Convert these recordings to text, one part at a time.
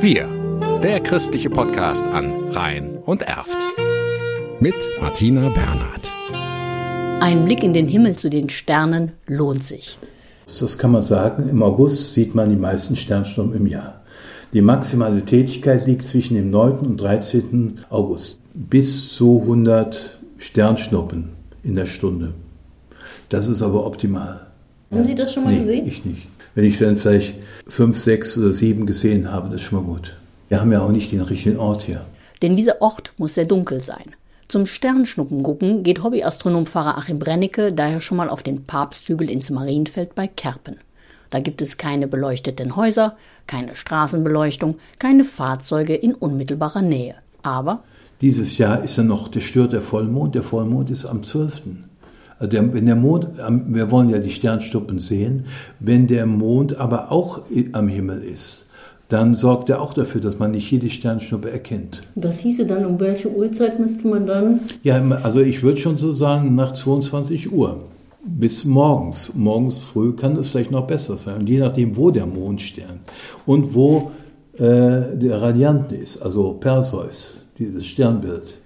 Wir, der christliche Podcast an Rhein und Erft. Mit Martina Bernhard. Ein Blick in den Himmel zu den Sternen lohnt sich. Das kann man sagen. Im August sieht man die meisten Sternschnuppen im Jahr. Die maximale Tätigkeit liegt zwischen dem 9. und 13. August. Bis zu 100 Sternschnuppen in der Stunde. Das ist aber optimal. Haben Sie das schon mal nee, gesehen? Ich nicht. Wenn ich dann vielleicht fünf, sechs oder sieben gesehen habe, das ist schon mal gut. Wir haben ja auch nicht den richtigen Ort hier. Denn dieser Ort muss sehr dunkel sein. Zum Sternschnuppen gucken geht Hobbyastronom Pfarrer Achim Brennecke daher schon mal auf den Papsthügel ins Marienfeld bei Kerpen. Da gibt es keine beleuchteten Häuser, keine Straßenbeleuchtung, keine Fahrzeuge in unmittelbarer Nähe. Aber dieses Jahr ist ja noch, der stört der Vollmond. Der Vollmond ist am 12. Also der, wenn der Mond, wir wollen ja die Sternstuppen sehen, wenn der Mond aber auch am Himmel ist, dann sorgt er auch dafür, dass man nicht jede Sternschnuppe erkennt. Das hieße dann, um welche Uhrzeit müsste man dann? Ja, also ich würde schon so sagen, nach 22 Uhr bis morgens. Morgens früh kann es vielleicht noch besser sein. Und je nachdem, wo der Mondstern und wo äh, der Radiant ist, also Perseus, dieses Sternbild.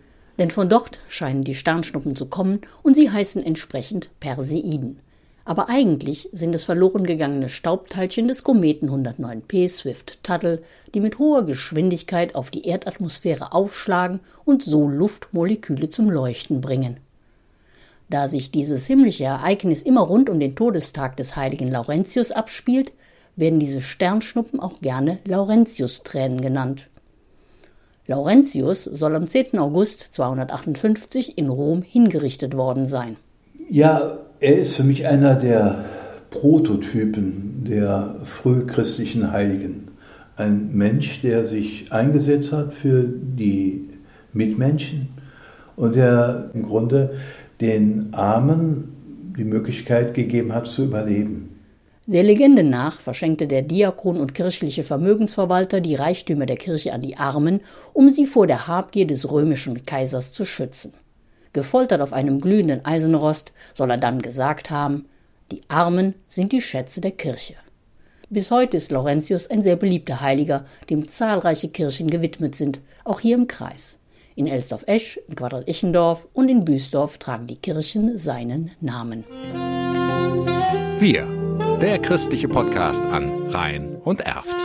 Denn von dort scheinen die Sternschnuppen zu kommen und sie heißen entsprechend Perseiden. Aber eigentlich sind es verloren gegangene Staubteilchen des Kometen 109P Swift-Tuttle, die mit hoher Geschwindigkeit auf die Erdatmosphäre aufschlagen und so Luftmoleküle zum Leuchten bringen. Da sich dieses himmlische Ereignis immer rund um den Todestag des heiligen Laurentius abspielt, werden diese Sternschnuppen auch gerne Laurentius-Tränen genannt. Laurentius soll am 10. August 258 in Rom hingerichtet worden sein. Ja, er ist für mich einer der Prototypen der frühchristlichen Heiligen. Ein Mensch, der sich eingesetzt hat für die Mitmenschen und der im Grunde den Armen die Möglichkeit gegeben hat zu überleben. Der Legende nach verschenkte der Diakon und kirchliche Vermögensverwalter die Reichtümer der Kirche an die Armen, um sie vor der Habgier des römischen Kaisers zu schützen. Gefoltert auf einem glühenden Eisenrost soll er dann gesagt haben, die Armen sind die Schätze der Kirche. Bis heute ist Laurentius ein sehr beliebter Heiliger, dem zahlreiche Kirchen gewidmet sind, auch hier im Kreis. In Elsdorf-Esch, in Quadrat-Ichendorf und in Büsdorf tragen die Kirchen seinen Namen. Wir, der christliche Podcast an Rhein und Erft.